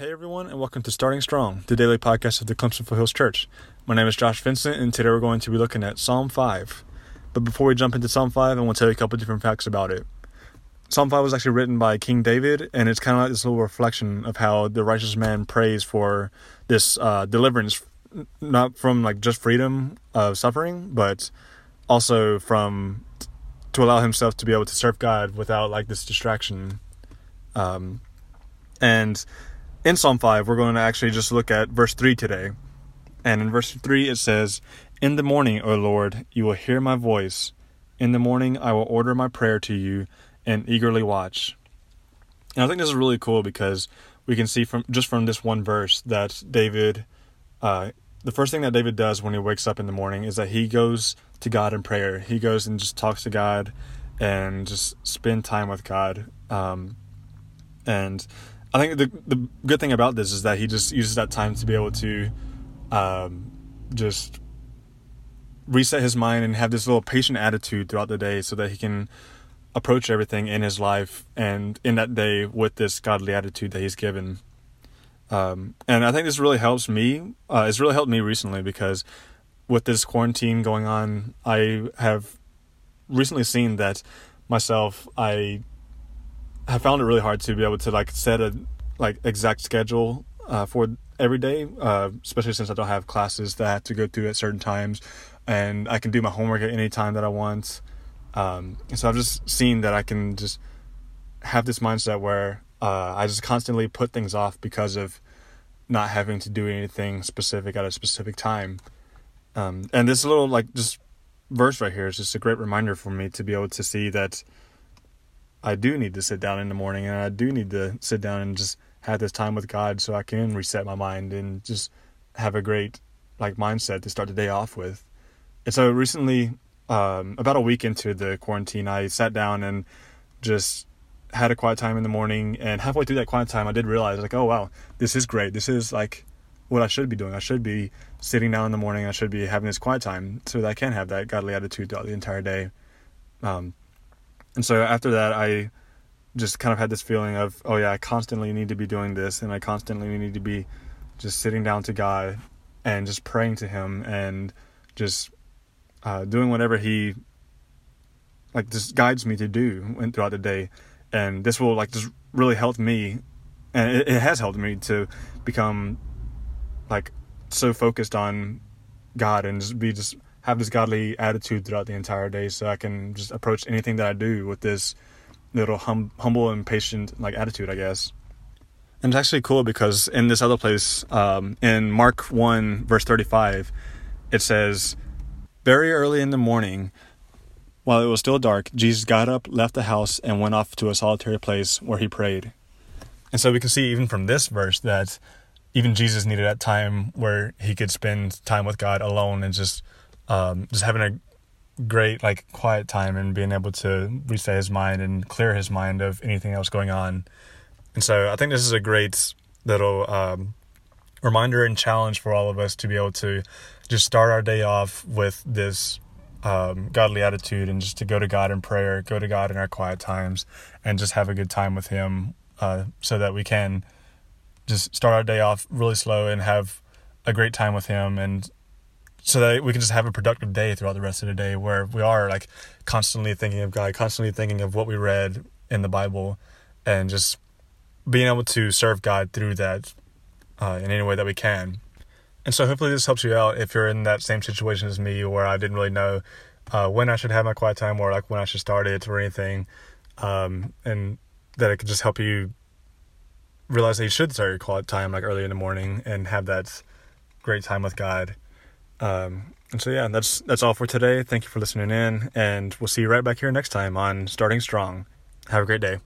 and welcome to Starting Strong, the daily podcast of the Clemson Hills Church. My name is Josh Vincent, and today we're going to be looking at Psalm 5. But before we jump into Psalm 5, I want to tell you a couple different facts about it. Psalm 5 was actually written by King David, and it's kind of like this little reflection of how the righteous man prays for this uh, deliverance, not from like just freedom of suffering, but also from to allow himself to be able to serve God without like this distraction. Um, and in Psalm 5, we're going to actually just look at verse 3 today. And in verse 3, it says, In the morning, O Lord, you will hear my voice. In the morning, I will order my prayer to you and eagerly watch. And I think this is really cool because we can see from just from this one verse that David, uh, the first thing that David does when he wakes up in the morning is that he goes to God in prayer. He goes and just talks to God and just spend time with God. Um, and I think the the good thing about this is that he just uses that time to be able to um, just reset his mind and have this little patient attitude throughout the day so that he can approach everything in his life and in that day with this godly attitude that he's given. Um, and I think this really helps me. Uh, it's really helped me recently because with this quarantine going on, I have recently seen that myself, I have found it really hard to be able to like set a like exact schedule uh, for every day, uh, especially since I don't have classes that I have to go through at certain times, and I can do my homework at any time that I want. Um, so I've just seen that I can just have this mindset where uh, I just constantly put things off because of not having to do anything specific at a specific time. Um, and this little like just verse right here is just a great reminder for me to be able to see that I do need to sit down in the morning and I do need to sit down and just have this time with God so I can reset my mind and just have a great like mindset to start the day off with. And so recently, um, about a week into the quarantine, I sat down and just had a quiet time in the morning. And halfway through that quiet time, I did realize like, oh wow, this is great. This is like what I should be doing. I should be sitting down in the morning. I should be having this quiet time so that I can have that godly attitude throughout the entire day. Um, and so after that, I just kind of had this feeling of, oh yeah, I constantly need to be doing this, and I constantly need to be just sitting down to God and just praying to Him and just uh, doing whatever He like just guides me to do throughout the day, and this will like just really help me, and it, it has helped me to become like so focused on God and just be just have this godly attitude throughout the entire day so I can just approach anything that I do with this little hum- humble and patient like attitude, I guess. And it's actually cool because in this other place, um, in Mark 1, verse 35, it says, Very early in the morning, while it was still dark, Jesus got up, left the house, and went off to a solitary place where he prayed. And so we can see even from this verse that even Jesus needed that time where he could spend time with God alone and just um, just having a great like quiet time and being able to reset his mind and clear his mind of anything else going on. And so I think this is a great little um, reminder and challenge for all of us to be able to just start our day off with this um, godly attitude and just to go to God in prayer, go to God in our quiet times, and just have a good time with Him, uh, so that we can just start our day off really slow and have a great time with Him and so that we can just have a productive day throughout the rest of the day where we are like constantly thinking of God, constantly thinking of what we read in the Bible, and just being able to serve God through that uh, in any way that we can. And so hopefully this helps you out if you're in that same situation as me where I didn't really know uh, when I should have my quiet time or like when I should start it or anything. Um, and that it could just help you realize that you should start your quiet time like early in the morning and have that great time with God. Um, and so yeah, that's that's all for today. Thank you for listening in, and we'll see you right back here next time on Starting Strong. Have a great day.